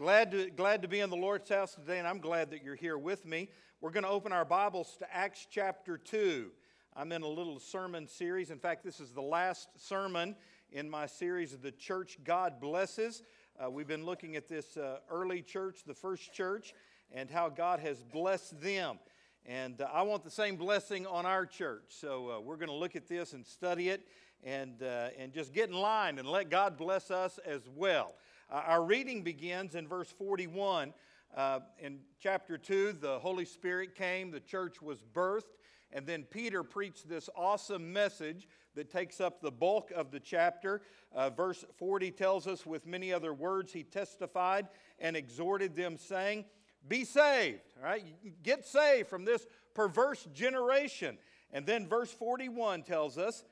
Glad to, glad to be in the Lord's house today, and I'm glad that you're here with me. We're going to open our Bibles to Acts chapter 2. I'm in a little sermon series. In fact, this is the last sermon in my series of the church God blesses. Uh, we've been looking at this uh, early church, the first church, and how God has blessed them. And uh, I want the same blessing on our church. So uh, we're going to look at this and study it and, uh, and just get in line and let God bless us as well. Uh, our reading begins in verse 41. Uh, in chapter 2, the Holy Spirit came, the church was birthed, and then Peter preached this awesome message that takes up the bulk of the chapter. Uh, verse 40 tells us, with many other words, he testified and exhorted them, saying, Be saved, all right? Get saved from this perverse generation. And then verse 41 tells us,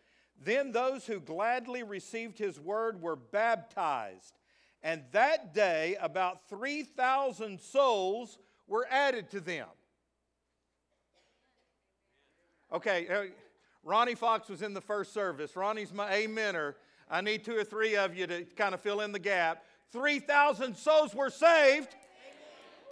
Then those who gladly received his word were baptized and that day, about 3,000 souls were added to them. Okay, uh, Ronnie Fox was in the first service. Ronnie's my amener. I need two or three of you to kind of fill in the gap. 3,000 souls were saved.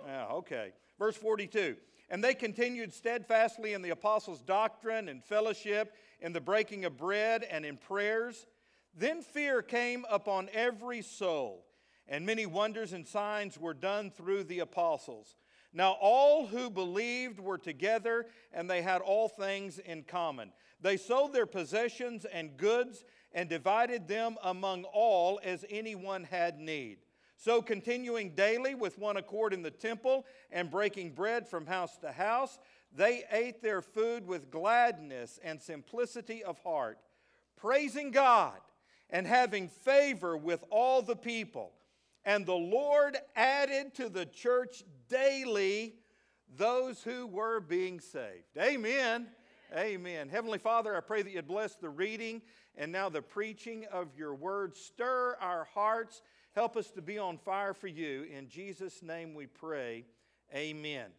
Yeah, okay. Verse 42. And they continued steadfastly in the apostles' doctrine and fellowship, in the breaking of bread and in prayers. Then fear came upon every soul and many wonders and signs were done through the apostles. Now, all who believed were together, and they had all things in common. They sold their possessions and goods and divided them among all as anyone had need. So, continuing daily with one accord in the temple and breaking bread from house to house, they ate their food with gladness and simplicity of heart, praising God and having favor with all the people. And the Lord added to the church daily those who were being saved. Amen. Amen. Heavenly Father, I pray that you'd bless the reading and now the preaching of your word. Stir our hearts. Help us to be on fire for you. In Jesus' name we pray. Amen.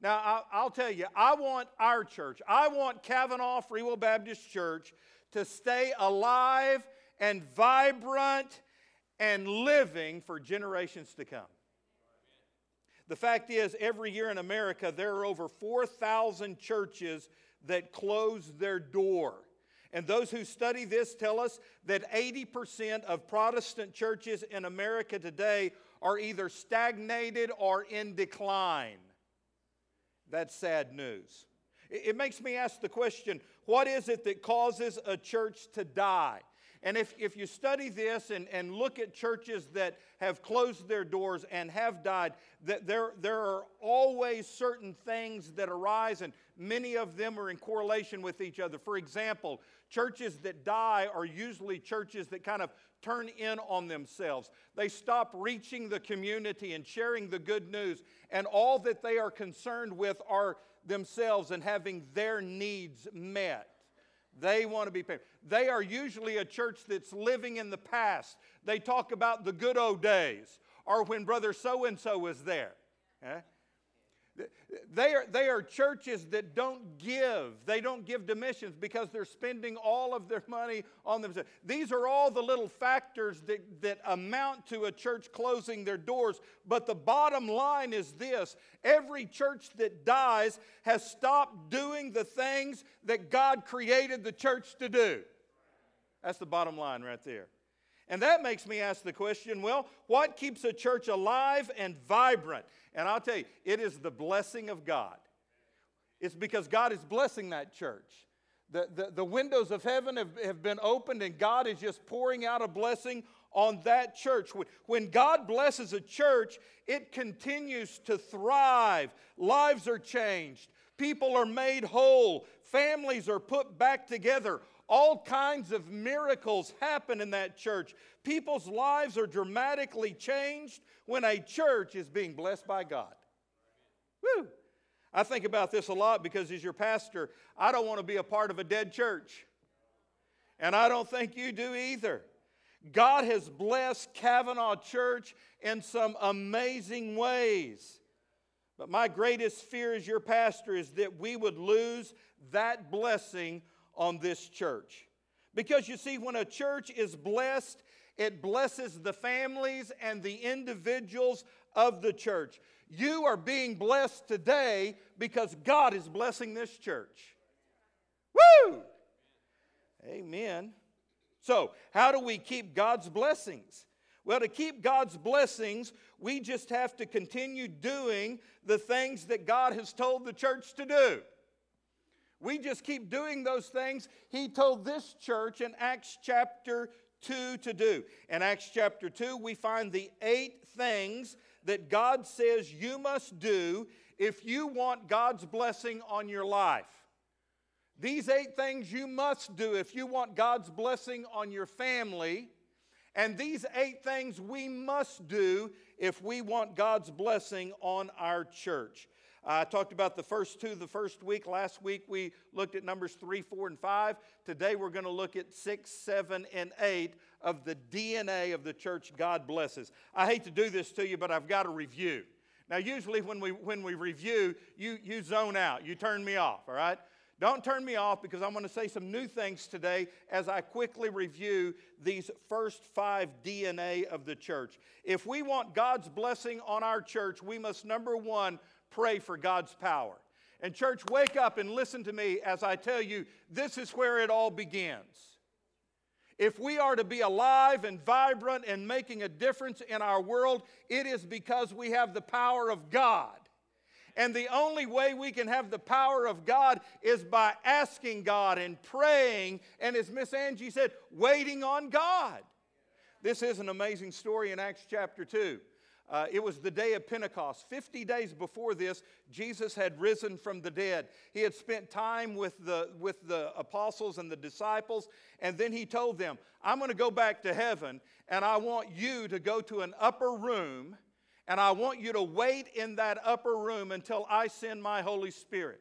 Now, I'll tell you, I want our church, I want Cavanaugh Free Will Baptist Church to stay alive and vibrant and living for generations to come. The fact is, every year in America, there are over 4,000 churches that close their door. And those who study this tell us that 80% of Protestant churches in America today are either stagnated or in decline. That's sad news. It makes me ask the question what is it that causes a church to die? And if, if you study this and, and look at churches that have closed their doors and have died, that there, there are always certain things that arise, and many of them are in correlation with each other. For example, churches that die are usually churches that kind of turn in on themselves. They stop reaching the community and sharing the good news, and all that they are concerned with are themselves and having their needs met. They want to be paid. They are usually a church that's living in the past. They talk about the good old days or when brother so and so was there. Eh? They are, they are churches that don't give. They don't give to missions because they're spending all of their money on themselves. These are all the little factors that, that amount to a church closing their doors. But the bottom line is this every church that dies has stopped doing the things that God created the church to do. That's the bottom line right there. And that makes me ask the question well, what keeps a church alive and vibrant? And I'll tell you, it is the blessing of God. It's because God is blessing that church. The, the, the windows of heaven have, have been opened, and God is just pouring out a blessing on that church. When God blesses a church, it continues to thrive. Lives are changed, people are made whole, families are put back together. All kinds of miracles happen in that church. People's lives are dramatically changed when a church is being blessed by God. Woo! I think about this a lot because as your pastor, I don't want to be a part of a dead church. And I don't think you do either. God has blessed Cavanaugh Church in some amazing ways. But my greatest fear as your pastor is that we would lose that blessing on this church. Because you see, when a church is blessed, it blesses the families and the individuals of the church. You are being blessed today because God is blessing this church. Woo! Amen. So, how do we keep God's blessings? Well, to keep God's blessings, we just have to continue doing the things that God has told the church to do. We just keep doing those things He told this church in Acts chapter 2 to do. In Acts chapter 2, we find the eight things that God says you must do if you want God's blessing on your life. These eight things you must do if you want God's blessing on your family. And these eight things we must do if we want God's blessing on our church. I talked about the first two the first week. Last week we looked at numbers three, four, and five. Today we're going to look at six, seven, and eight of the DNA of the church God blesses. I hate to do this to you, but I've got to review. Now, usually when we, when we review, you, you zone out, you turn me off, all right? Don't turn me off because I'm going to say some new things today as I quickly review these first five DNA of the church. If we want God's blessing on our church, we must, number one, pray for God's power. And, church, wake up and listen to me as I tell you this is where it all begins. If we are to be alive and vibrant and making a difference in our world, it is because we have the power of God. And the only way we can have the power of God is by asking God and praying, and as Miss Angie said, waiting on God. This is an amazing story in Acts chapter 2. Uh, it was the day of Pentecost. 50 days before this, Jesus had risen from the dead. He had spent time with the, with the apostles and the disciples, and then he told them, I'm going to go back to heaven, and I want you to go to an upper room, and I want you to wait in that upper room until I send my Holy Spirit.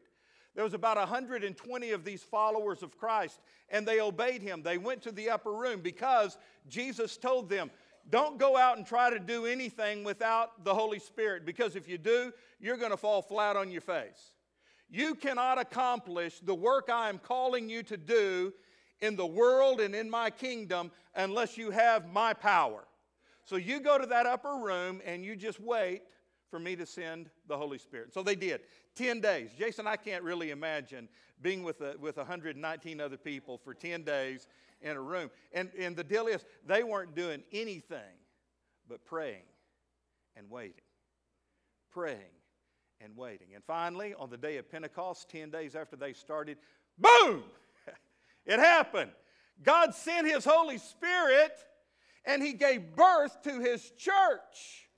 There was about 120 of these followers of Christ, and they obeyed him. They went to the upper room because Jesus told them, don't go out and try to do anything without the Holy Spirit because if you do, you're going to fall flat on your face. You cannot accomplish the work I am calling you to do in the world and in my kingdom unless you have my power. So you go to that upper room and you just wait for me to send the Holy Spirit. So they did. 10 days. Jason, I can't really imagine being with, a, with 119 other people for 10 days in a room. And, and the deal is, they weren't doing anything but praying and waiting. Praying and waiting. And finally, on the day of Pentecost, 10 days after they started, boom! it happened. God sent His Holy Spirit and He gave birth to His church.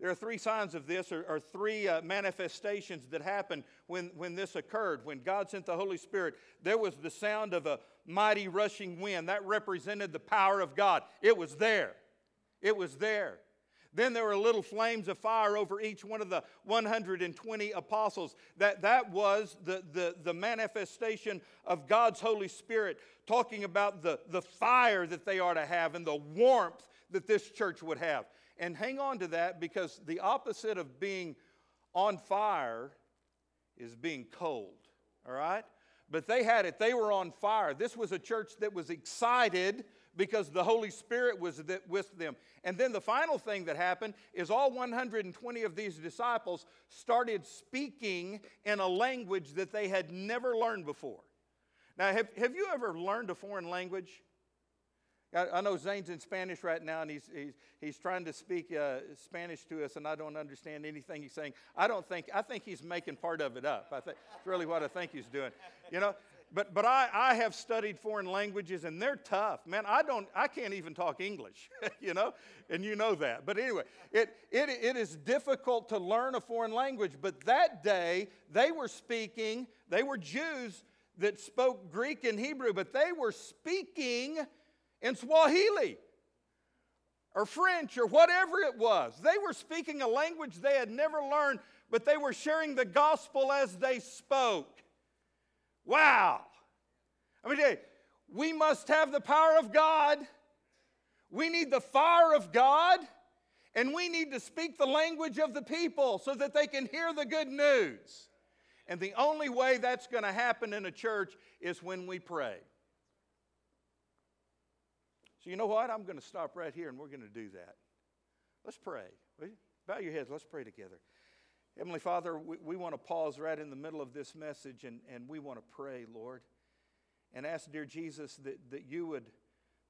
There are three signs of this, or, or three uh, manifestations that happened when, when this occurred. When God sent the Holy Spirit, there was the sound of a mighty rushing wind. That represented the power of God. It was there. It was there. Then there were little flames of fire over each one of the 120 apostles. That, that was the, the, the manifestation of God's Holy Spirit, talking about the, the fire that they are to have and the warmth that this church would have. And hang on to that because the opposite of being on fire is being cold. All right? But they had it, they were on fire. This was a church that was excited because the Holy Spirit was with them. And then the final thing that happened is all 120 of these disciples started speaking in a language that they had never learned before. Now, have, have you ever learned a foreign language? I, know Zane's in Spanish right now, and he's, he's, he's trying to speak uh, Spanish to us, and I don't understand anything he's saying. I don't think, I think he's making part of it up. I think, that's really what I think he's doing. You know, but, but I, I have studied foreign languages, and they're tough. Man, I, don't, I can't even talk English, you know, and you know that. But anyway, it, it, it is difficult to learn a foreign language, but that day, they were speaking, they were Jews that spoke Greek and Hebrew, but they were speaking in Swahili or French or whatever it was. They were speaking a language they had never learned, but they were sharing the gospel as they spoke. Wow. I mean, we must have the power of God. We need the fire of God. And we need to speak the language of the people so that they can hear the good news. And the only way that's going to happen in a church is when we pray. So, you know what? I'm going to stop right here and we're going to do that. Let's pray. Bow your heads. Let's pray together. Heavenly Father, we, we want to pause right in the middle of this message and, and we want to pray, Lord, and ask, dear Jesus, that, that, you would,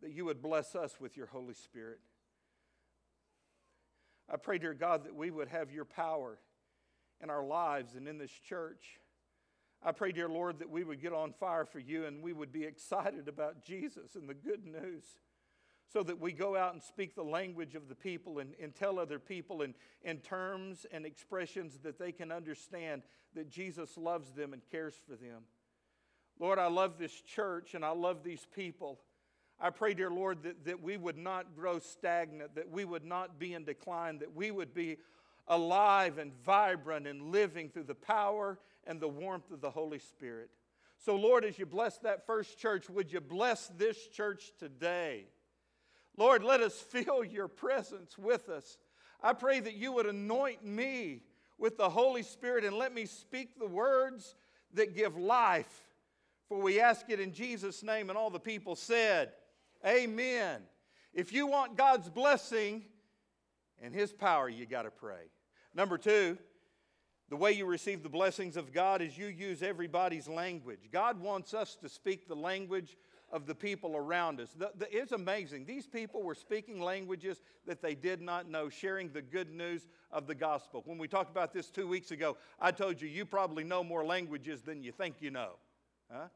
that you would bless us with your Holy Spirit. I pray, dear God, that we would have your power in our lives and in this church. I pray, dear Lord, that we would get on fire for you and we would be excited about Jesus and the good news so that we go out and speak the language of the people and, and tell other people in, in terms and expressions that they can understand that Jesus loves them and cares for them. Lord, I love this church and I love these people. I pray, dear Lord, that, that we would not grow stagnant, that we would not be in decline, that we would be alive and vibrant and living through the power and the warmth of the Holy Spirit. So, Lord, as you bless that first church, would you bless this church today? Lord, let us feel your presence with us. I pray that you would anoint me with the Holy Spirit and let me speak the words that give life. For we ask it in Jesus' name, and all the people said, Amen. If you want God's blessing and His power, you got to pray. Number two, the way you receive the blessings of God is you use everybody's language. God wants us to speak the language of the people around us. The, the, it's amazing. These people were speaking languages that they did not know, sharing the good news of the gospel. When we talked about this two weeks ago, I told you, you probably know more languages than you think you know. Huh?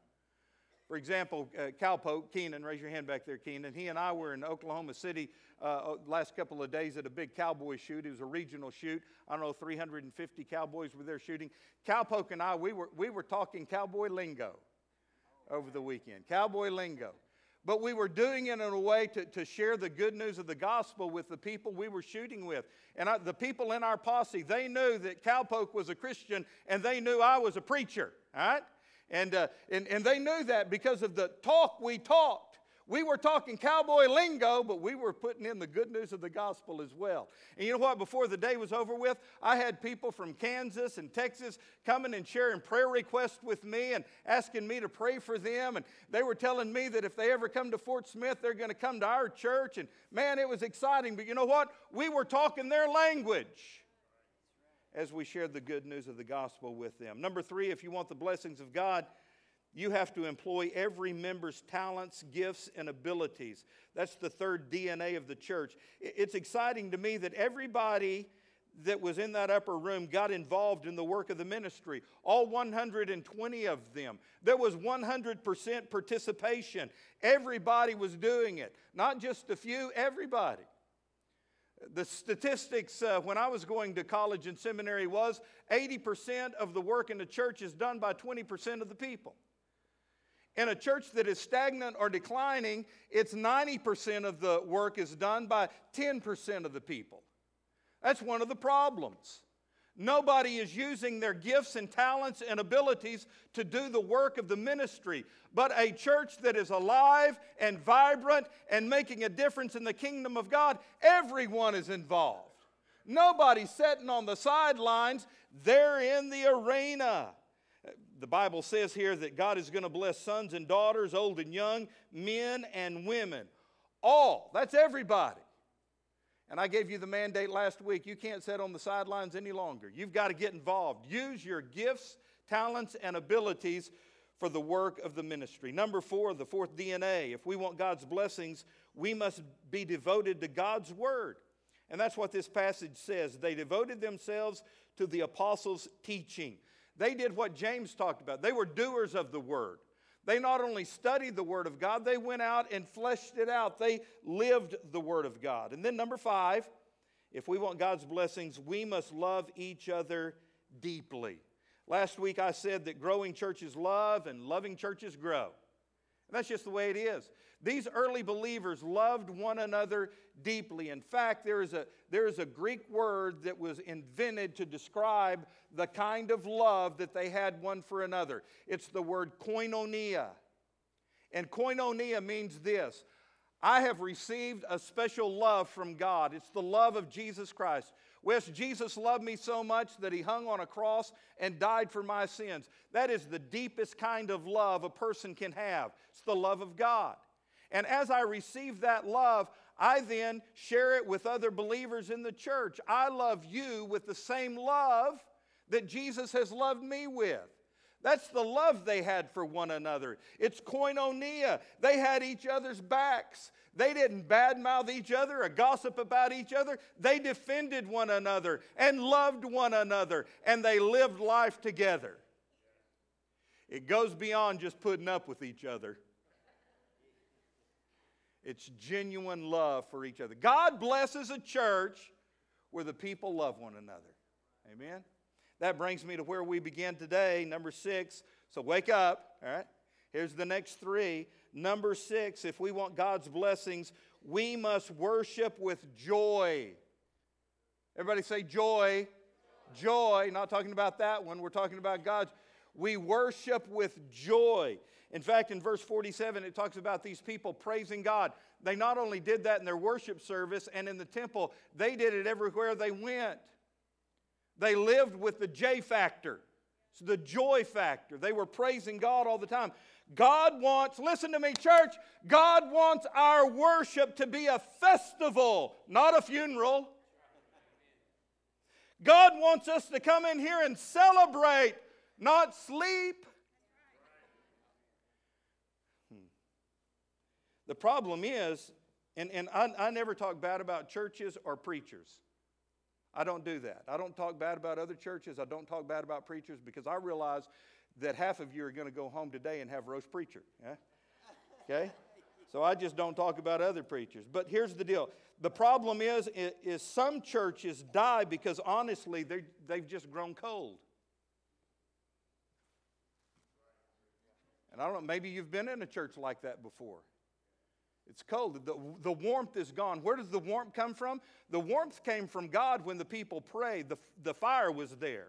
For example, uh, Cowpoke, Keenan, raise your hand back there, Keenan. He and I were in Oklahoma City uh, last couple of days at a big cowboy shoot. It was a regional shoot. I don't know, 350 cowboys were there shooting. Cowpoke and I, we were, we were talking cowboy lingo over the weekend. Cowboy lingo. But we were doing it in a way to, to share the good news of the gospel with the people we were shooting with. And I, the people in our posse, they knew that Cowpoke was a Christian and they knew I was a preacher. All right? And, uh, and, and they knew that because of the talk we talked. We were talking cowboy lingo, but we were putting in the good news of the gospel as well. And you know what? Before the day was over with, I had people from Kansas and Texas coming and sharing prayer requests with me and asking me to pray for them. And they were telling me that if they ever come to Fort Smith, they're going to come to our church. And man, it was exciting. But you know what? We were talking their language as we shared the good news of the gospel with them. Number three, if you want the blessings of God, you have to employ every member's talents, gifts, and abilities. That's the third DNA of the church. It's exciting to me that everybody that was in that upper room got involved in the work of the ministry. All 120 of them. There was 100% participation. Everybody was doing it, not just a few, everybody. The statistics uh, when I was going to college and seminary was 80% of the work in the church is done by 20% of the people. In a church that is stagnant or declining, it's 90% of the work is done by 10% of the people. That's one of the problems. Nobody is using their gifts and talents and abilities to do the work of the ministry. But a church that is alive and vibrant and making a difference in the kingdom of God, everyone is involved. Nobody's sitting on the sidelines, they're in the arena the Bible says here that God is going to bless sons and daughters, old and young, men and women. All. That's everybody. And I gave you the mandate last week. You can't sit on the sidelines any longer. You've got to get involved. Use your gifts, talents, and abilities for the work of the ministry. Number four, the fourth DNA. If we want God's blessings, we must be devoted to God's word. And that's what this passage says. They devoted themselves to the apostles' teaching. They did what James talked about. They were doers of the word. They not only studied the word of God, they went out and fleshed it out. They lived the word of God. And then, number five, if we want God's blessings, we must love each other deeply. Last week I said that growing churches love and loving churches grow. That's just the way it is. These early believers loved one another deeply. In fact, there is, a, there is a Greek word that was invented to describe the kind of love that they had one for another. It's the word koinonia. And koinonia means this I have received a special love from God. It's the love of Jesus Christ. Wes, Jesus loved me so much that he hung on a cross and died for my sins. That is the deepest kind of love a person can have. It's the love of God. And as I receive that love, I then share it with other believers in the church. I love you with the same love that Jesus has loved me with. That's the love they had for one another. It's koinonia. They had each other's backs. They didn't badmouth each other or gossip about each other. They defended one another and loved one another, and they lived life together. It goes beyond just putting up with each other. It's genuine love for each other. God blesses a church where the people love one another. Amen. That brings me to where we begin today, number six. So wake up, all right? Here's the next three. Number six, if we want God's blessings, we must worship with joy. Everybody say joy. Joy. Not talking about that one, we're talking about God's. We worship with joy. In fact, in verse 47, it talks about these people praising God. They not only did that in their worship service and in the temple, they did it everywhere they went. They lived with the J factor, the joy factor. They were praising God all the time. God wants, listen to me, church, God wants our worship to be a festival, not a funeral. God wants us to come in here and celebrate, not sleep. Hmm. The problem is, and, and I, I never talk bad about churches or preachers. I don't do that. I don't talk bad about other churches. I don't talk bad about preachers because I realize that half of you are going to go home today and have roast preacher. Yeah? Okay? So I just don't talk about other preachers. But here's the deal. The problem is, is some churches die because honestly, they've just grown cold. And I don't know, maybe you've been in a church like that before. It's cold. The, the warmth is gone. Where does the warmth come from? The warmth came from God when the people prayed. The, the fire was there,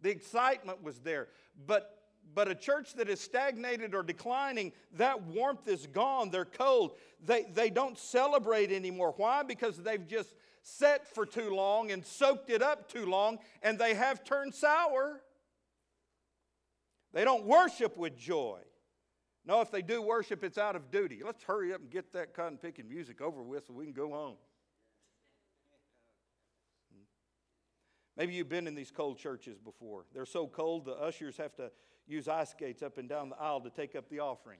the excitement was there. But, but a church that is stagnated or declining, that warmth is gone. They're cold. They, they don't celebrate anymore. Why? Because they've just set for too long and soaked it up too long, and they have turned sour. They don't worship with joy. No, if they do worship, it's out of duty. Let's hurry up and get that cotton picking music over with so we can go home. Maybe you've been in these cold churches before. They're so cold, the ushers have to use ice skates up and down the aisle to take up the offering.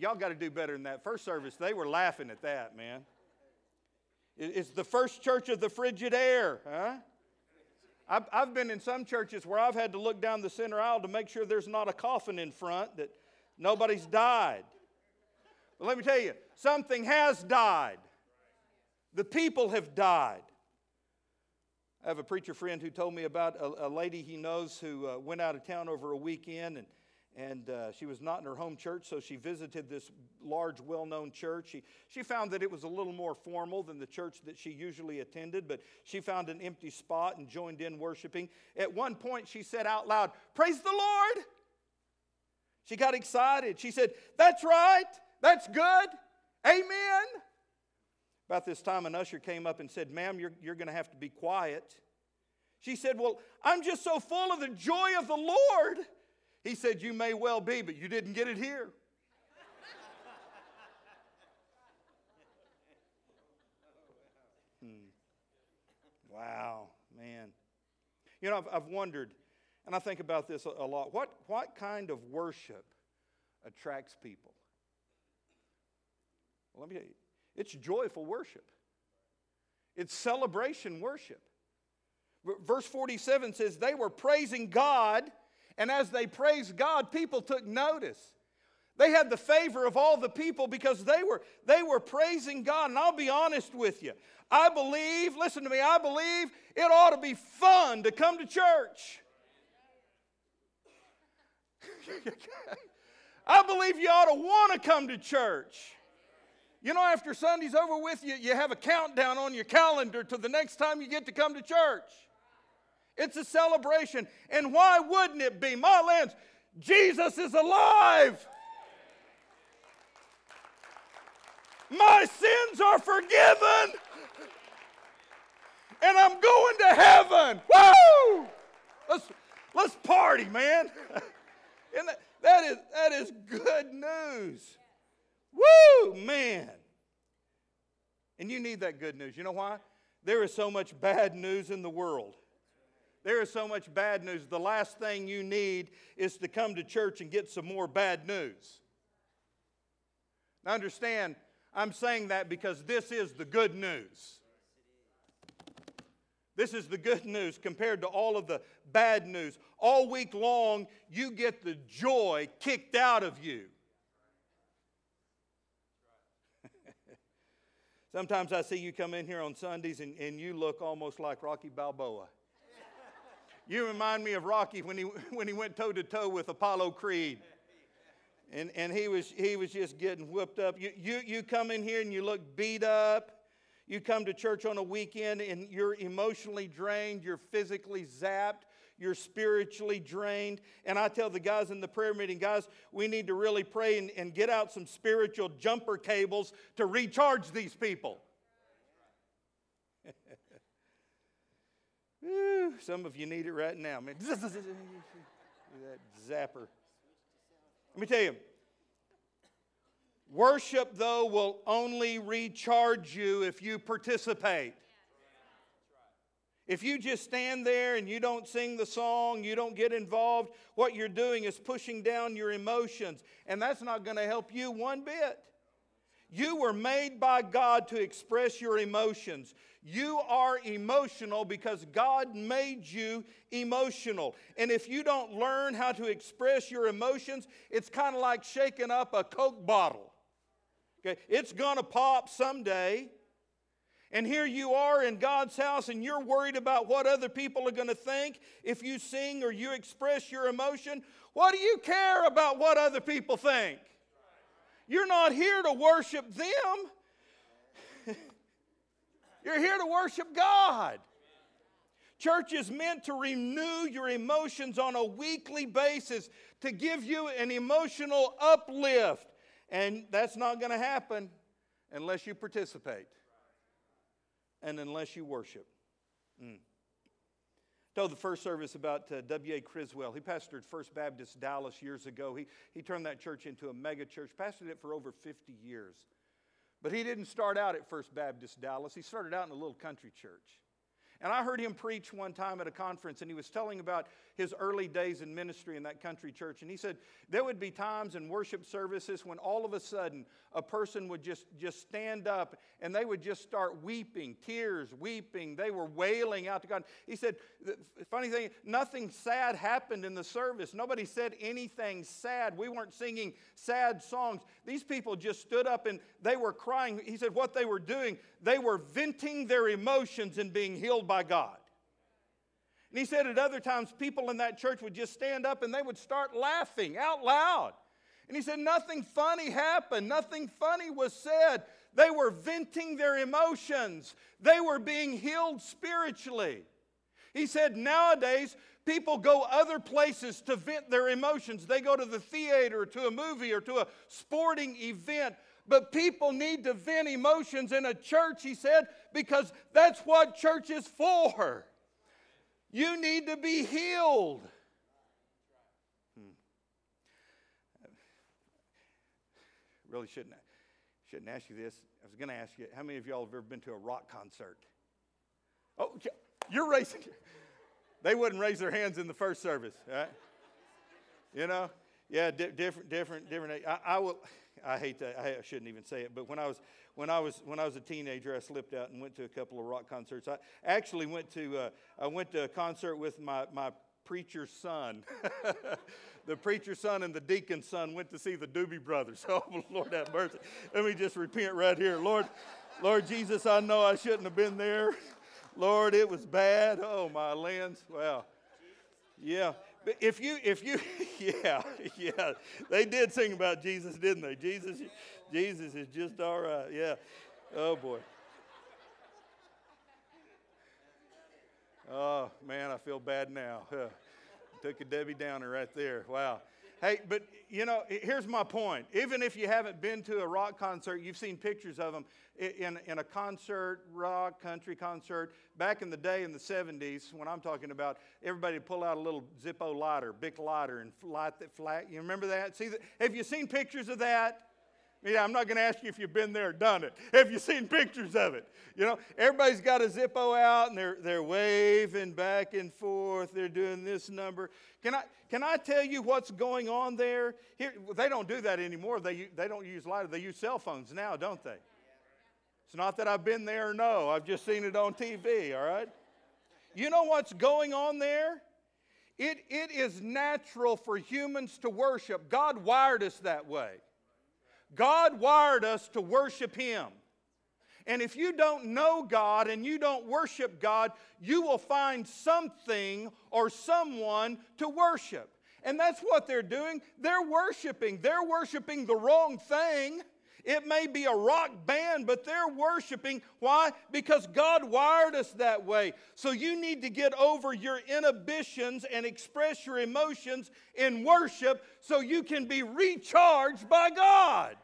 y'all got to do better than that. First service, they were laughing at that, man. It's the first church of the frigid air, huh? I've, I've been in some churches where I've had to look down the center aisle to make sure there's not a coffin in front, that nobody's died. But let me tell you, something has died. The people have died. I have a preacher friend who told me about a, a lady he knows who uh, went out of town over a weekend and and uh, she was not in her home church, so she visited this large, well known church. She, she found that it was a little more formal than the church that she usually attended, but she found an empty spot and joined in worshiping. At one point, she said out loud, Praise the Lord! She got excited. She said, That's right, that's good, amen. About this time, an usher came up and said, Ma'am, you're, you're going to have to be quiet. She said, Well, I'm just so full of the joy of the Lord. He said, You may well be, but you didn't get it here. hmm. Wow, man. You know, I've, I've, wondered, and I think about this a, a lot. What, what kind of worship attracts people? Well, let me tell you, it's joyful worship, it's celebration worship. Verse 47 says, They were praising God and as they praised God, people took notice. They had the favor of all the people because they were, they were praising God. And I'll be honest with you. I believe, listen to me, I believe it ought to be fun to come to church. I believe you ought to want to come to church. You know, after Sunday's over with, you, you have a countdown on your calendar to the next time you get to come to church. It's a celebration. And why wouldn't it be? My lands, Jesus is alive. My sins are forgiven. And I'm going to heaven. Woo! Let's, let's party, man. and that, that, is, that is good news. Woo, man. And you need that good news. You know why? There is so much bad news in the world. There is so much bad news. The last thing you need is to come to church and get some more bad news. Now, understand, I'm saying that because this is the good news. This is the good news compared to all of the bad news. All week long, you get the joy kicked out of you. Sometimes I see you come in here on Sundays and, and you look almost like Rocky Balboa. You remind me of Rocky when he, when he went toe to toe with Apollo Creed. And, and he, was, he was just getting whooped up. You, you, you come in here and you look beat up. You come to church on a weekend and you're emotionally drained, you're physically zapped, you're spiritually drained. And I tell the guys in the prayer meeting, guys, we need to really pray and, and get out some spiritual jumper cables to recharge these people. Some of you need it right now, man. that zapper. Let me tell you. Worship, though, will only recharge you if you participate. If you just stand there and you don't sing the song, you don't get involved, what you're doing is pushing down your emotions, and that's not going to help you one bit. You were made by God to express your emotions. You are emotional because God made you emotional. And if you don't learn how to express your emotions, it's kind of like shaking up a Coke bottle. Okay? It's going to pop someday. And here you are in God's house, and you're worried about what other people are going to think if you sing or you express your emotion. What do you care about what other people think? You're not here to worship them, you're here to worship God. Church is meant to renew your emotions on a weekly basis, to give you an emotional uplift. And that's not going to happen unless you participate and unless you worship. Mm. Told the first service about uh, W.A. Criswell. He pastored First Baptist Dallas years ago. He, he turned that church into a mega church, pastored it for over 50 years. But he didn't start out at First Baptist Dallas, he started out in a little country church. And I heard him preach one time at a conference, and he was telling about his early days in ministry in that country church. And he said there would be times in worship services when all of a sudden a person would just, just stand up and they would just start weeping, tears, weeping. They were wailing out to God. He said, funny thing, nothing sad happened in the service. Nobody said anything sad. We weren't singing sad songs. These people just stood up and they were crying. He said what they were doing, they were venting their emotions and being healed by God. And he said at other times, people in that church would just stand up and they would start laughing out loud. And he said, nothing funny happened, nothing funny was said. They were venting their emotions, they were being healed spiritually. He said, nowadays, people go other places to vent their emotions. They go to the theater, to a movie, or to a sporting event. But people need to vent emotions in a church, he said, because that's what church is for. You need to be healed. Hmm. Really shouldn't shouldn't ask you this. I was going to ask you, how many of y'all have ever been to a rock concert? Oh, you're raising. They wouldn't raise their hands in the first service, right? You know, yeah, di- different, different, different. I, I will. I hate that. I shouldn't even say it. But when I was when I was when I was a teenager, I slipped out and went to a couple of rock concerts. I actually went to uh, I went to a concert with my my preacher's son. the preacher's son and the deacon's son went to see the Doobie Brothers. Oh Lord have mercy. Let me just repent right here, Lord. Lord Jesus, I know I shouldn't have been there. Lord, it was bad. Oh my lands. Wow. Yeah if you, if you, yeah, yeah, they did sing about Jesus, didn't they? Jesus, Jesus is just all right. Yeah. Oh boy. Oh man, I feel bad now. Took a Debbie Downer right there. Wow. Hey, but you know, here's my point. Even if you haven't been to a rock concert, you've seen pictures of them in, in a concert, rock, country concert. Back in the day in the 70s, when I'm talking about, everybody pull out a little Zippo lighter, big lighter, and light that flat. You remember that? See, that? have you seen pictures of that? Yeah, I'm not going to ask you if you've been there or done it. Have you seen pictures of it? You know, everybody's got a Zippo out and they're, they're waving back and forth. They're doing this number. Can I, can I tell you what's going on there? Here, they don't do that anymore. They, they don't use lighter. They use cell phones now, don't they? It's not that I've been there or no. I've just seen it on TV, all right? You know what's going on there? It, it is natural for humans to worship. God wired us that way. God wired us to worship Him. And if you don't know God and you don't worship God, you will find something or someone to worship. And that's what they're doing. They're worshiping. They're worshiping the wrong thing. It may be a rock band, but they're worshiping. Why? Because God wired us that way. So you need to get over your inhibitions and express your emotions in worship so you can be recharged by God.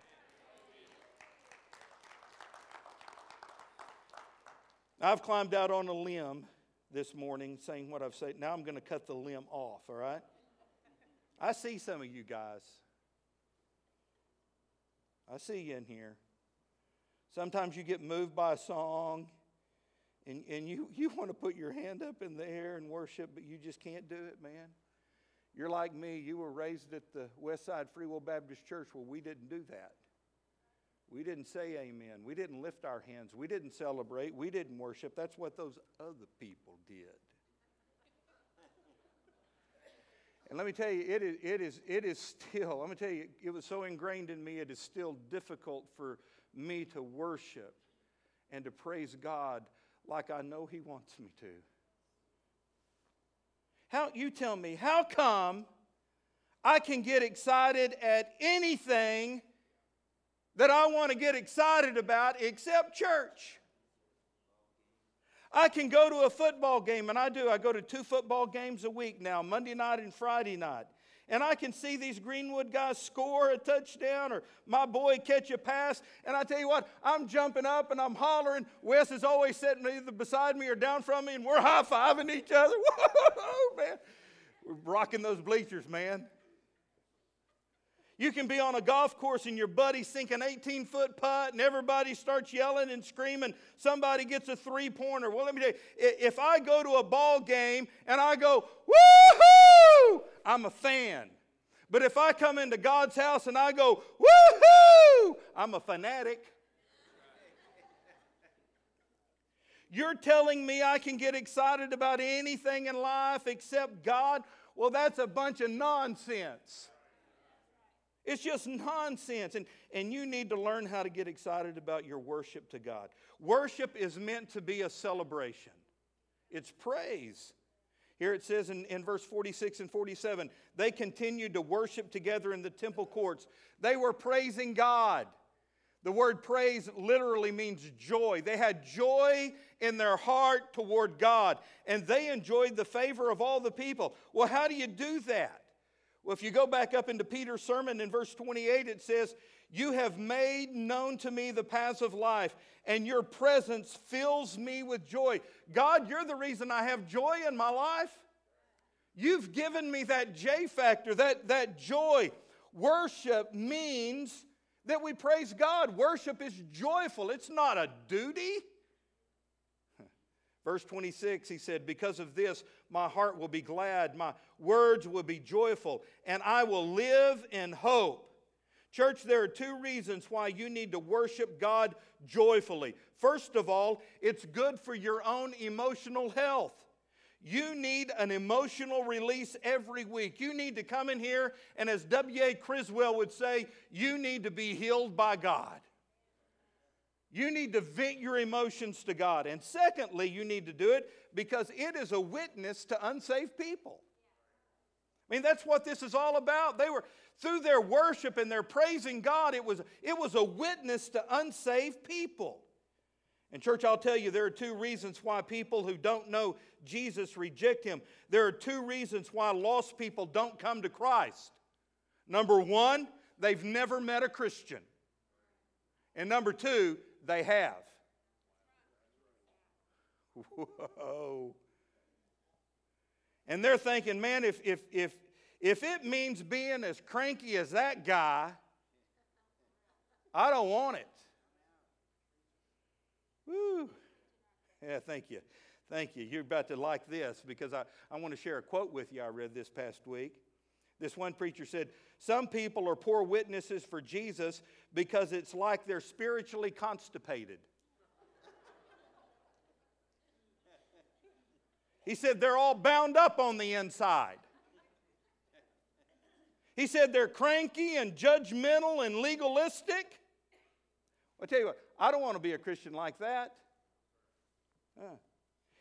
I've climbed out on a limb this morning saying what I've said. Now I'm going to cut the limb off, all right? I see some of you guys. I see you in here. Sometimes you get moved by a song and, and you, you want to put your hand up in the air and worship, but you just can't do it, man. You're like me. You were raised at the Westside Free Will Baptist Church where we didn't do that. We didn't say amen. We didn't lift our hands. We didn't celebrate. We didn't worship. That's what those other people did. And let me tell you, it is, it is, it is still, let me tell you, it was so ingrained in me, it is still difficult for me to worship and to praise God like I know He wants me to. How, you tell me, how come I can get excited at anything that I want to get excited about except church? I can go to a football game, and I do. I go to two football games a week now, Monday night and Friday night. And I can see these Greenwood guys score a touchdown or my boy catch a pass. And I tell you what, I'm jumping up and I'm hollering. Wes is always sitting either beside me or down from me, and we're high fiving each other. Whoa, man. We're rocking those bleachers, man. You can be on a golf course and your buddy sink an 18 foot putt and everybody starts yelling and screaming. Somebody gets a three pointer. Well, let me tell you, if I go to a ball game and I go, woohoo, I'm a fan. But if I come into God's house and I go, woohoo, I'm a fanatic. You're telling me I can get excited about anything in life except God? Well, that's a bunch of nonsense. It's just nonsense. And, and you need to learn how to get excited about your worship to God. Worship is meant to be a celebration, it's praise. Here it says in, in verse 46 and 47 they continued to worship together in the temple courts. They were praising God. The word praise literally means joy. They had joy in their heart toward God, and they enjoyed the favor of all the people. Well, how do you do that? Well, if you go back up into Peter's sermon in verse 28, it says, You have made known to me the paths of life, and your presence fills me with joy. God, you're the reason I have joy in my life. You've given me that J factor, that, that joy. Worship means that we praise God. Worship is joyful, it's not a duty. Verse 26, he said, Because of this, my heart will be glad, my words will be joyful, and I will live in hope. Church, there are two reasons why you need to worship God joyfully. First of all, it's good for your own emotional health. You need an emotional release every week. You need to come in here, and as W.A. Criswell would say, you need to be healed by God. You need to vent your emotions to God. And secondly, you need to do it because it is a witness to unsaved people. I mean, that's what this is all about. They were, through their worship and their praising God, it was, it was a witness to unsaved people. And, church, I'll tell you, there are two reasons why people who don't know Jesus reject him. There are two reasons why lost people don't come to Christ. Number one, they've never met a Christian. And number two, they have. Whoa. And they're thinking, man, if, if, if, if it means being as cranky as that guy, I don't want it. Woo. Yeah, thank you. Thank you. You're about to like this because I, I want to share a quote with you I read this past week. This one preacher said, Some people are poor witnesses for Jesus because it's like they're spiritually constipated. He said they're all bound up on the inside. He said they're cranky and judgmental and legalistic. I tell you what, I don't want to be a Christian like that.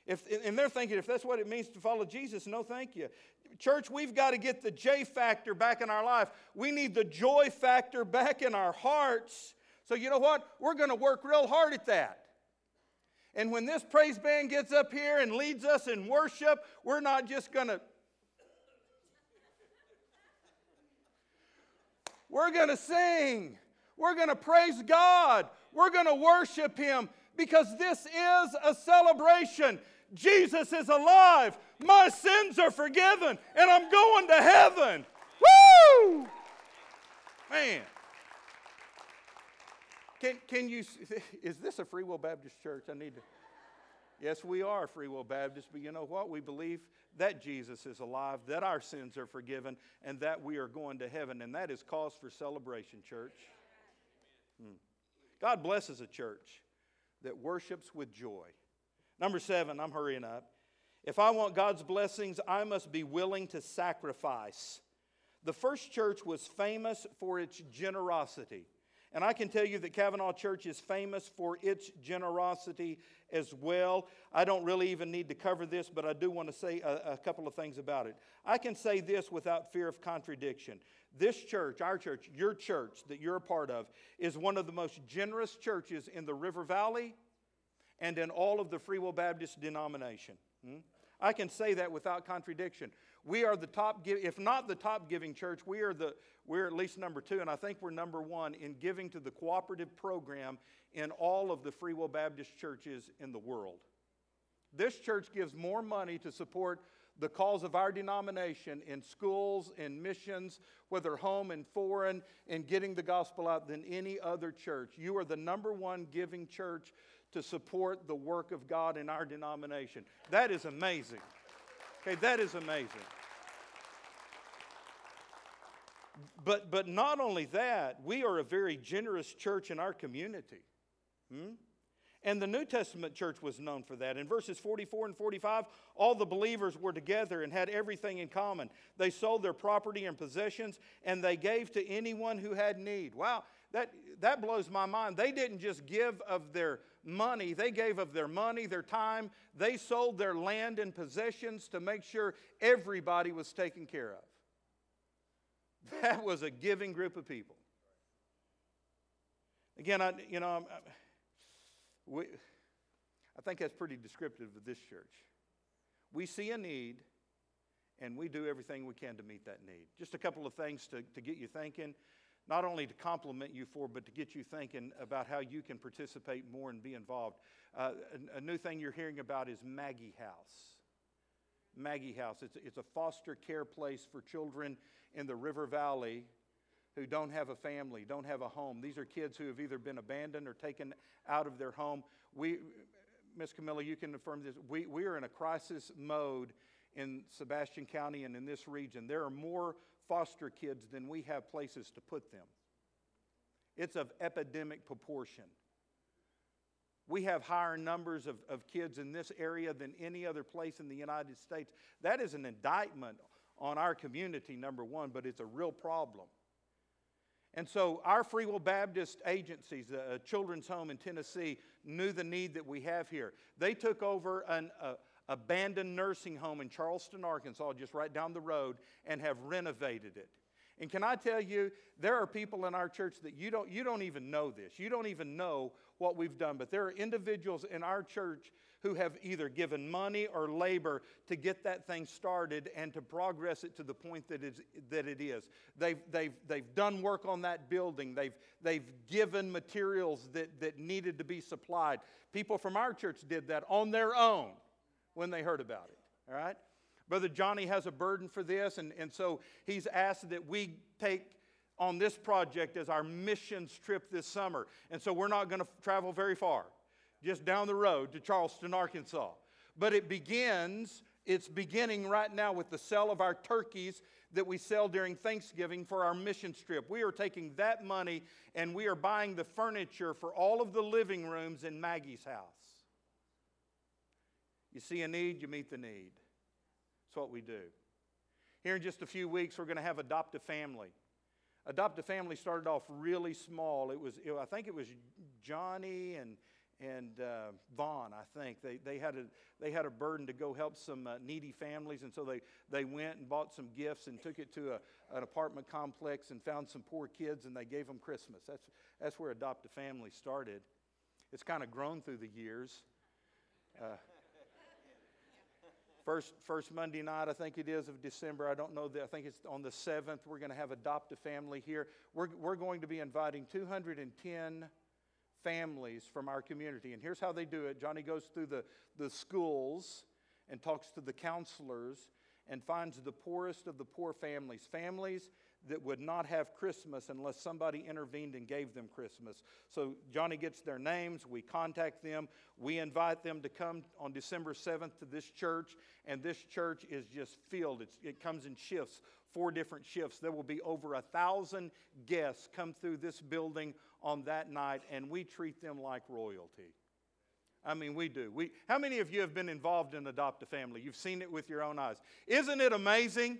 If, and they're thinking, if that's what it means to follow Jesus, no thank you. Church, we've got to get the J factor back in our life. We need the joy factor back in our hearts. So, you know what? We're going to work real hard at that. And when this praise band gets up here and leads us in worship, we're not just going to. We're going to sing. We're going to praise God. We're going to worship Him because this is a celebration. Jesus is alive. My sins are forgiven, and I'm going to heaven. Woo! Man. Can, can you, is this a Free Will Baptist church? I need to. Yes, we are Free Will Baptist, but you know what? We believe that Jesus is alive, that our sins are forgiven, and that we are going to heaven. And that is cause for celebration, church. Hmm. God blesses a church that worships with joy. Number seven, I'm hurrying up. If I want God's blessings, I must be willing to sacrifice. The first church was famous for its generosity. And I can tell you that Cavanaugh Church is famous for its generosity as well. I don't really even need to cover this, but I do want to say a, a, couple of things about it. I can say this without fear of contradiction. This church, our church, your church that you're a part of, is one of the most generous churches in the River Valley and in all of the Free Will Baptist denomination. Hmm? I can say that without contradiction. We are the top, if not the top giving church, we are, the, we're at least number two, and I think we're number one in giving to the cooperative program in all of the Free Will Baptist churches in the world. This church gives more money to support the cause of our denomination in schools, in missions, whether home and foreign, in getting the gospel out than any other church. You are the number one giving church to support the work of God in our denomination. That is amazing. Okay, that is amazing. But, but not only that, we are a very generous church in our community. Hmm? And the New Testament church was known for that. In verses 44 and 45, all the believers were together and had everything in common. They sold their property and possessions and they gave to anyone who had need. Wow, that, that blows my mind. They didn't just give of their money, they gave of their money, their time. They sold their land and possessions to make sure everybody was taken care of. That was a giving group of people. Again, I, you know, I'm, I'm we, I think that's pretty descriptive of this church. We see a need, and we do everything we can to meet that need. Just a couple of things to, to get you thinking, not only to compliment you for, but to get you thinking about how you can participate more and be involved. Uh, a, a, new thing you're hearing about is Maggie House. Maggie House. It's, it's a foster care place for children in the River Valley who don't have a family, don't have a home. These are kids who have either been abandoned or taken out of their home. We, Miss Camilla, you can affirm this. We, we are in a crisis mode in Sebastian County and in this region. There are more foster kids than we have places to put them. It's of epidemic proportion. We have higher numbers of, of kids in this area than any other place in the United States. That is an indictment on our community, number one, but it's a real problem. And so, our Free Will Baptist agencies, a children's home in Tennessee, knew the need that we have here. They took over an uh, abandoned nursing home in Charleston, Arkansas, just right down the road, and have renovated it. And can I tell you, there are people in our church that you don't, you don't even know this. You don't even know what we've done. But there are individuals in our church who have either given money or labor to get that thing started and to progress it to the point that, it's, that it is. They've, they've, they've done work on that building, they've, they've given materials that, that needed to be supplied. People from our church did that on their own when they heard about it. All right? Brother Johnny has a burden for this, and, and so he's asked that we take on this project as our missions trip this summer. And so we're not going to travel very far, just down the road to Charleston, Arkansas. But it begins, it's beginning right now with the sale of our turkeys that we sell during Thanksgiving for our mission trip. We are taking that money and we are buying the furniture for all of the living rooms in Maggie's house. You see a need, you meet the need. That's what we do. Here in just a few weeks, we're going to have Adopt a Family. Adopt a Family started off really small. It was, it, I think it was Johnny and and uh, Vaughn, I think. They, they, had a, they had a burden to go help some uh, needy families, and so they, they went and bought some gifts and took it to a, an apartment complex and found some poor kids, and they gave them Christmas. That's, that's where Adopt a Family started. It's kind of grown through the years. Uh, first, first Monday night, I think it is, of December. I don't know. The, I think it's on the 7th. We're going to have Adopt a Family here. We're, we're going to be inviting 210 families from our community. And here's how they do it Johnny goes through the, the schools and talks to the counselors and finds the poorest of the poor families, families that would not have Christmas unless somebody intervened and gave them Christmas. So Johnny gets their names, we contact them, we invite them to come on December 7th to this church, and this church is just filled. It's, it comes in shifts, four different shifts. There will be over a thousand guests come through this building on that night, and we treat them like royalty. I mean, we do. We, how many of you have been involved in Adopt a Family? You've seen it with your own eyes. Isn't it amazing?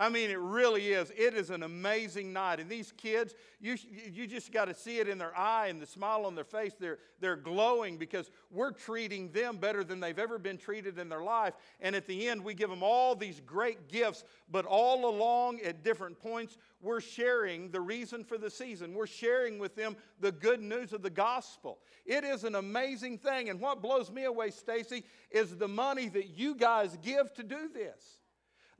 I mean, it really is. It is an amazing night. And these kids, you, you just got to see it in their eye and the smile on their face. They're, they're glowing because we're treating them better than they've ever been treated in their life. And at the end, we give them all these great gifts, but all along at different points, we're sharing the reason for the season. We're sharing with them the good news of the gospel. It is an amazing thing. And what blows me away, Stacy, is the money that you guys give to do this.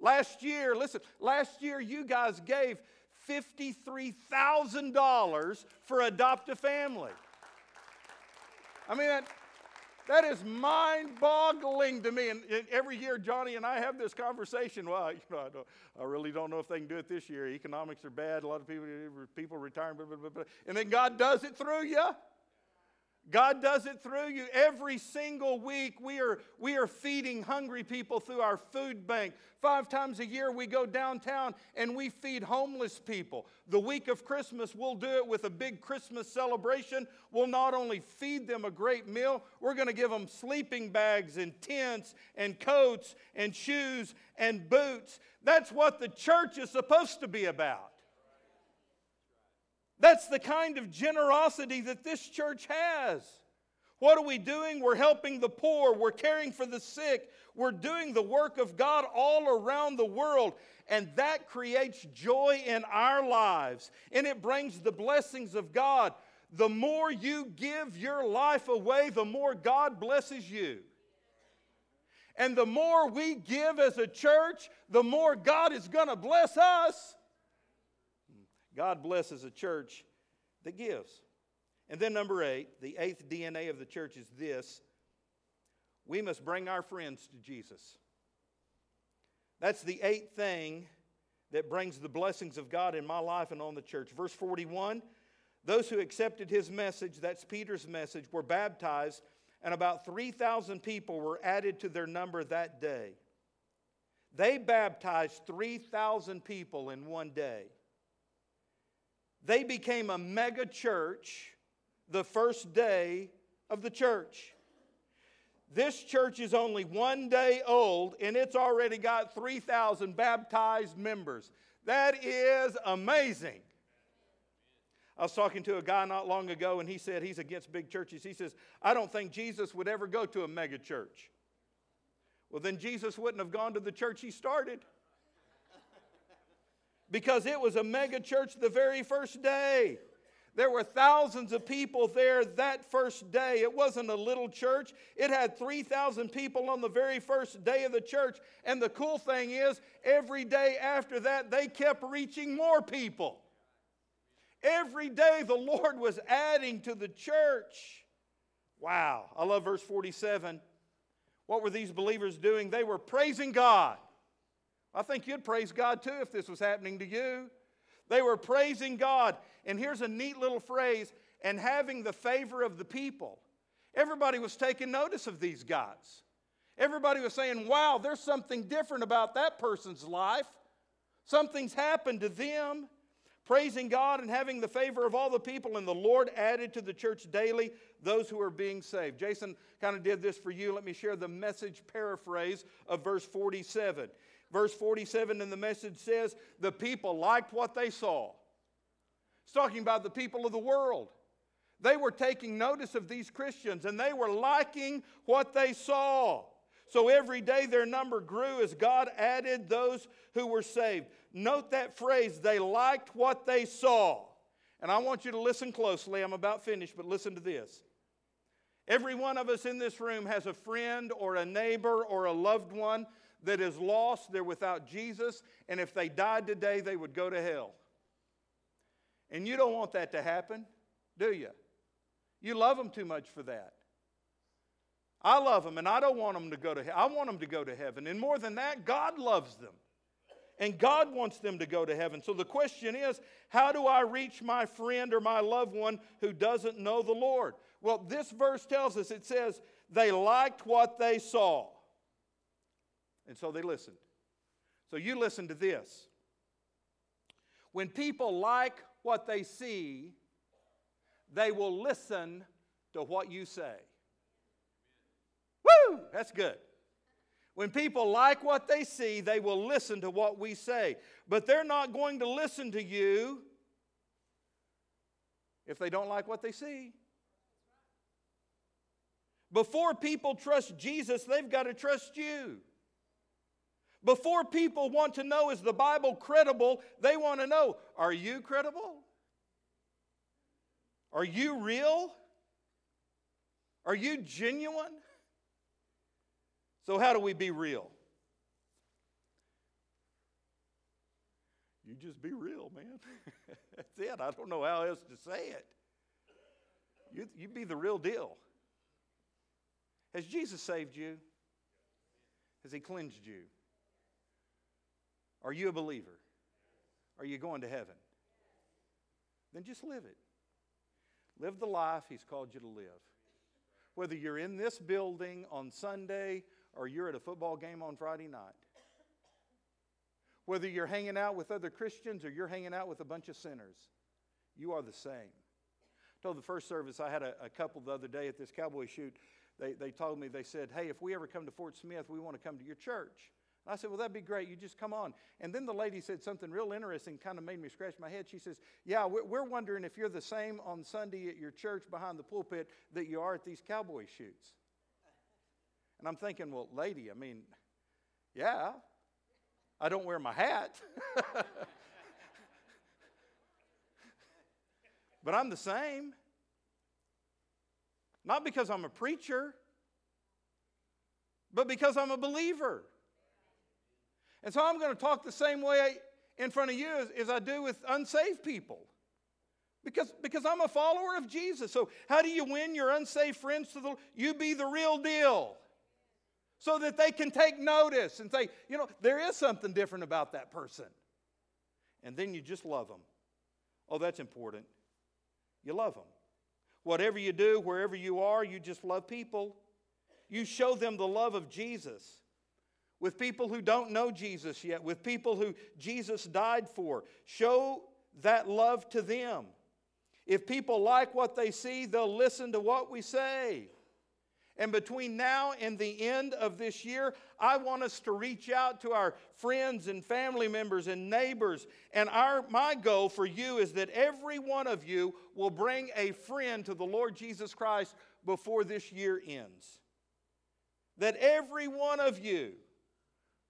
Last year, listen, last year you guys gave $53,000 for Adopt a Family. I mean, that, that is mind boggling to me. And, and, every year, Johnny and I have this conversation. Well, you know, I, I, really don't know if they can do it this year. Economics are bad. A lot of people, people retiring, blah, blah, blah, and then God does it through you. God does it through you. Every single week, we are, we are feeding hungry people through our food bank. Five times a year, we go downtown and we feed homeless people. The week of Christmas, we'll do it with a big Christmas celebration. We'll not only feed them a great meal, we're going to give them sleeping bags and tents and coats and shoes and boots. That's what the church is supposed to be about. That's the kind of generosity that this church has. What are we doing? We're helping the poor. We're caring for the sick. We're doing the work of God all around the world. And that creates joy in our lives. And it brings the blessings of God. The more you give your life away, the more God blesses you. And the more we give as a church, the more God is going to bless us. God blesses a church that gives. And then, number eight, the eighth DNA of the church is this we must bring our friends to Jesus. That's the eighth thing that brings the blessings of God in my life and on the church. Verse 41 those who accepted his message, that's Peter's message, were baptized, and about 3,000 people were added to their number that day. They baptized 3,000 people in one day. They became a mega church the first day of the church. This church is only one day old and it's already got 3,000 baptized members. That is amazing. I was talking to a guy not long ago and he said he's against big churches. He says, I don't think Jesus would ever go to a mega church. Well, then Jesus wouldn't have gone to the church he started because it was a mega church the very first day. There were thousands of people there that first day. It wasn't a little church. It had 3,000 people on the very first day of the church. And the cool thing is, every day after that, they kept reaching more people. Every day, the Lord was adding to the church. Wow. I love verse 47. What were these believers doing? They were praising God I think you'd praise God too if this was happening to you. They were praising God. And here's a neat little phrase and having the favor of the people. Everybody was taking notice of these guys. Everybody was saying, wow, there's something different about that person's life. Something's happened to them. Praising God and having the favor of all the people, and the Lord added to the church daily those who are being saved. Jason kind of did this for you. Let me share the message paraphrase of verse 47. Verse 47 in the message says, The people liked what they saw. It's talking about the people of the world. They were taking notice of these Christians and they were liking what they saw. So every day their number grew as God added those who were saved. Note that phrase, they liked what they saw. And I want you to listen closely. I'm about finished, but listen to this. Every one of us in this room has a friend or a neighbor or a loved one that is lost. They're without Jesus. And if they died today, they would go to hell. And you don't want that to happen, do you? You love them too much for that. I love them and I don't want them to go to heaven. I want them to go to heaven. And more than that, God loves them. And God wants them to go to heaven. So the question is how do I reach my friend or my loved one who doesn't know the Lord? Well, this verse tells us it says, they liked what they saw. And so they listened. So you listen to this. When people like what they see, they will listen to what you say. Woo! That's good. When people like what they see, they will listen to what we say. But they're not going to listen to you if they don't like what they see. Before people trust Jesus, they've got to trust you. Before people want to know, is the Bible credible? They want to know, are you credible? Are you real? Are you genuine? So, how do we be real? You just be real, man. That's it. I don't know how else to say it. You, you be the real deal. Has Jesus saved you? Has He cleansed you? Are you a believer? Are you going to heaven? Then just live it. Live the life He's called you to live. Whether you're in this building on Sunday or you're at a football game on Friday night. Whether you're hanging out with other Christians or you're hanging out with a bunch of sinners, you are the same. I told the first service, I had a, a couple the other day at this cowboy shoot. They, they told me, they said, Hey, if we ever come to Fort Smith, we want to come to your church. I said, Well, that'd be great. You just come on. And then the lady said something real interesting, kind of made me scratch my head. She says, Yeah, we're wondering if you're the same on Sunday at your church behind the pulpit that you are at these cowboy shoots. And I'm thinking, Well, lady, I mean, yeah, I don't wear my hat. but I'm the same. Not because I'm a preacher, but because I'm a believer. And so I'm going to talk the same way in front of you as, as I do with unsaved people. Because, because I'm a follower of Jesus. So, how do you win your unsaved friends to the You be the real deal. So that they can take notice and say, you know, there is something different about that person. And then you just love them. Oh, that's important. You love them. Whatever you do, wherever you are, you just love people. You show them the love of Jesus with people who don't know Jesus yet, with people who Jesus died for. Show that love to them. If people like what they see, they'll listen to what we say. And between now and the end of this year, I want us to reach out to our friends and family members and neighbors. And our, my goal for you is that every one of you will bring a friend to the Lord Jesus Christ before this year ends. That every one of you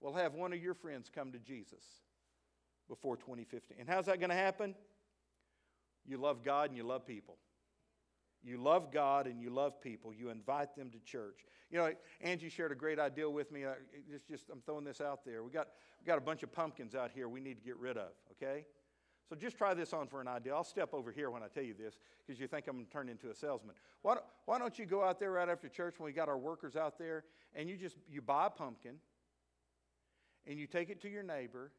will have one of your friends come to Jesus before 2015. And how's that going to happen? You love God and you love people. You love God and you love people. You invite them to church. You know, Angie shared a great idea with me. Uh, it's just I'm throwing this out there. We got we got a bunch of pumpkins out here we need to get rid of. Okay, so just try this on for an idea. I'll step over here when I tell you this because you think I'm going to turn into a salesman. Why why don't you go out there right after church when we got our workers out there and you just you buy a pumpkin and you take it to your neighbor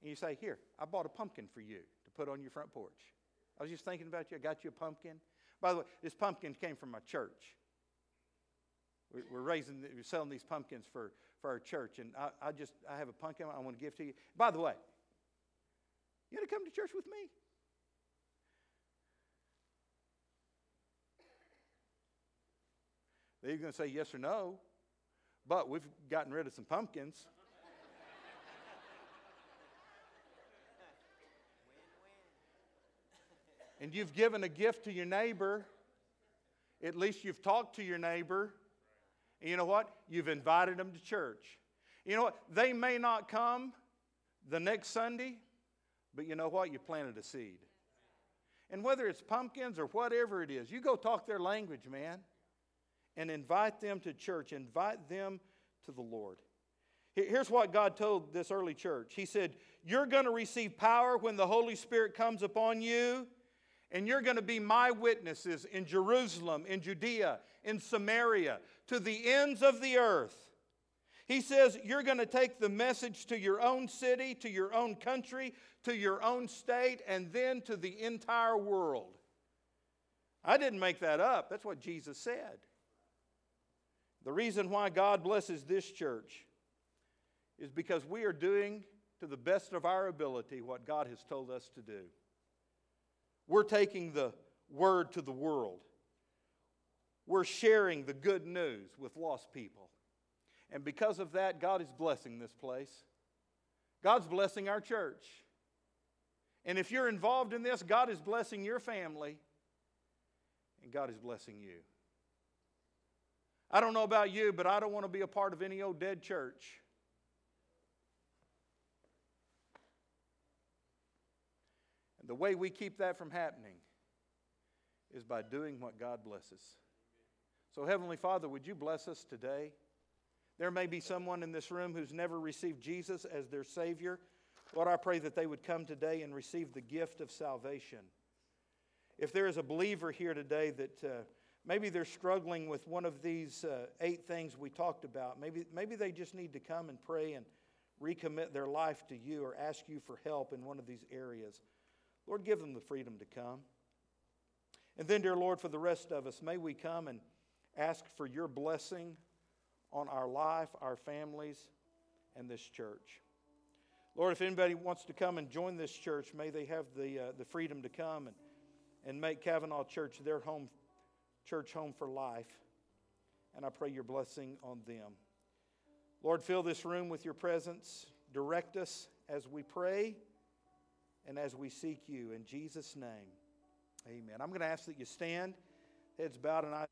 and you say, Here, I bought a pumpkin for you to put on your front porch. I was just thinking about you. I got you a pumpkin. By the way, this pumpkin came from my church. We're raising, we're selling these pumpkins for, for our church, and I, I just I have a pumpkin I want to give to you. By the way, you want to come to church with me? They're going to say yes or no, but we've gotten rid of some pumpkins. And you've given a gift to your neighbor, at least you've talked to your neighbor. And you know what? You've invited them to church. You know what? They may not come the next Sunday, but you know what? You planted a seed. And whether it's pumpkins or whatever it is, you go talk their language, man, and invite them to church. Invite them to the Lord. Here's what God told this early church He said, You're going to receive power when the Holy Spirit comes upon you, and you're going to be my witnesses in Jerusalem, in Judea, in Samaria, to the ends of the earth. He says, You're going to take the message to your own city, to your own country, to your own state, and then to the entire world. I didn't make that up. That's what Jesus said. The reason why God blesses this church is because we are doing to the best of our ability what God has told us to do. We're taking the word to the world. We're sharing the good news with lost people. And because of that, God is blessing this place. God's blessing our church. And if you're involved in this, God is blessing your family, and God is blessing you. I don't know about you, but I don't want to be a part of any old dead church. And the way we keep that from happening is by doing what God blesses. So, Heavenly Father, would you bless us today? There may be someone in this room who's never received Jesus as their Savior. Lord, I pray that they would come today and receive the gift of salvation. If there is a believer here today that uh, Maybe they're struggling with one of these uh, eight things we talked about. Maybe, maybe they just need to come and pray and recommit their life to you or ask you for help in one of these areas. Lord, give them the freedom to come. And then, dear Lord, for the rest of us, may we come and ask for your blessing on our life, our families, and this church. Lord, if anybody wants to come and join this church, may they have the, uh, the freedom to come and, and make Cavanaugh Church their home church home for life. And I pray your blessing on them. Lord, fill this room with your presence. Direct us as we pray and as we seek you. In Jesus' name, amen. I'm going to ask that you stand, heads bowed, and eyes.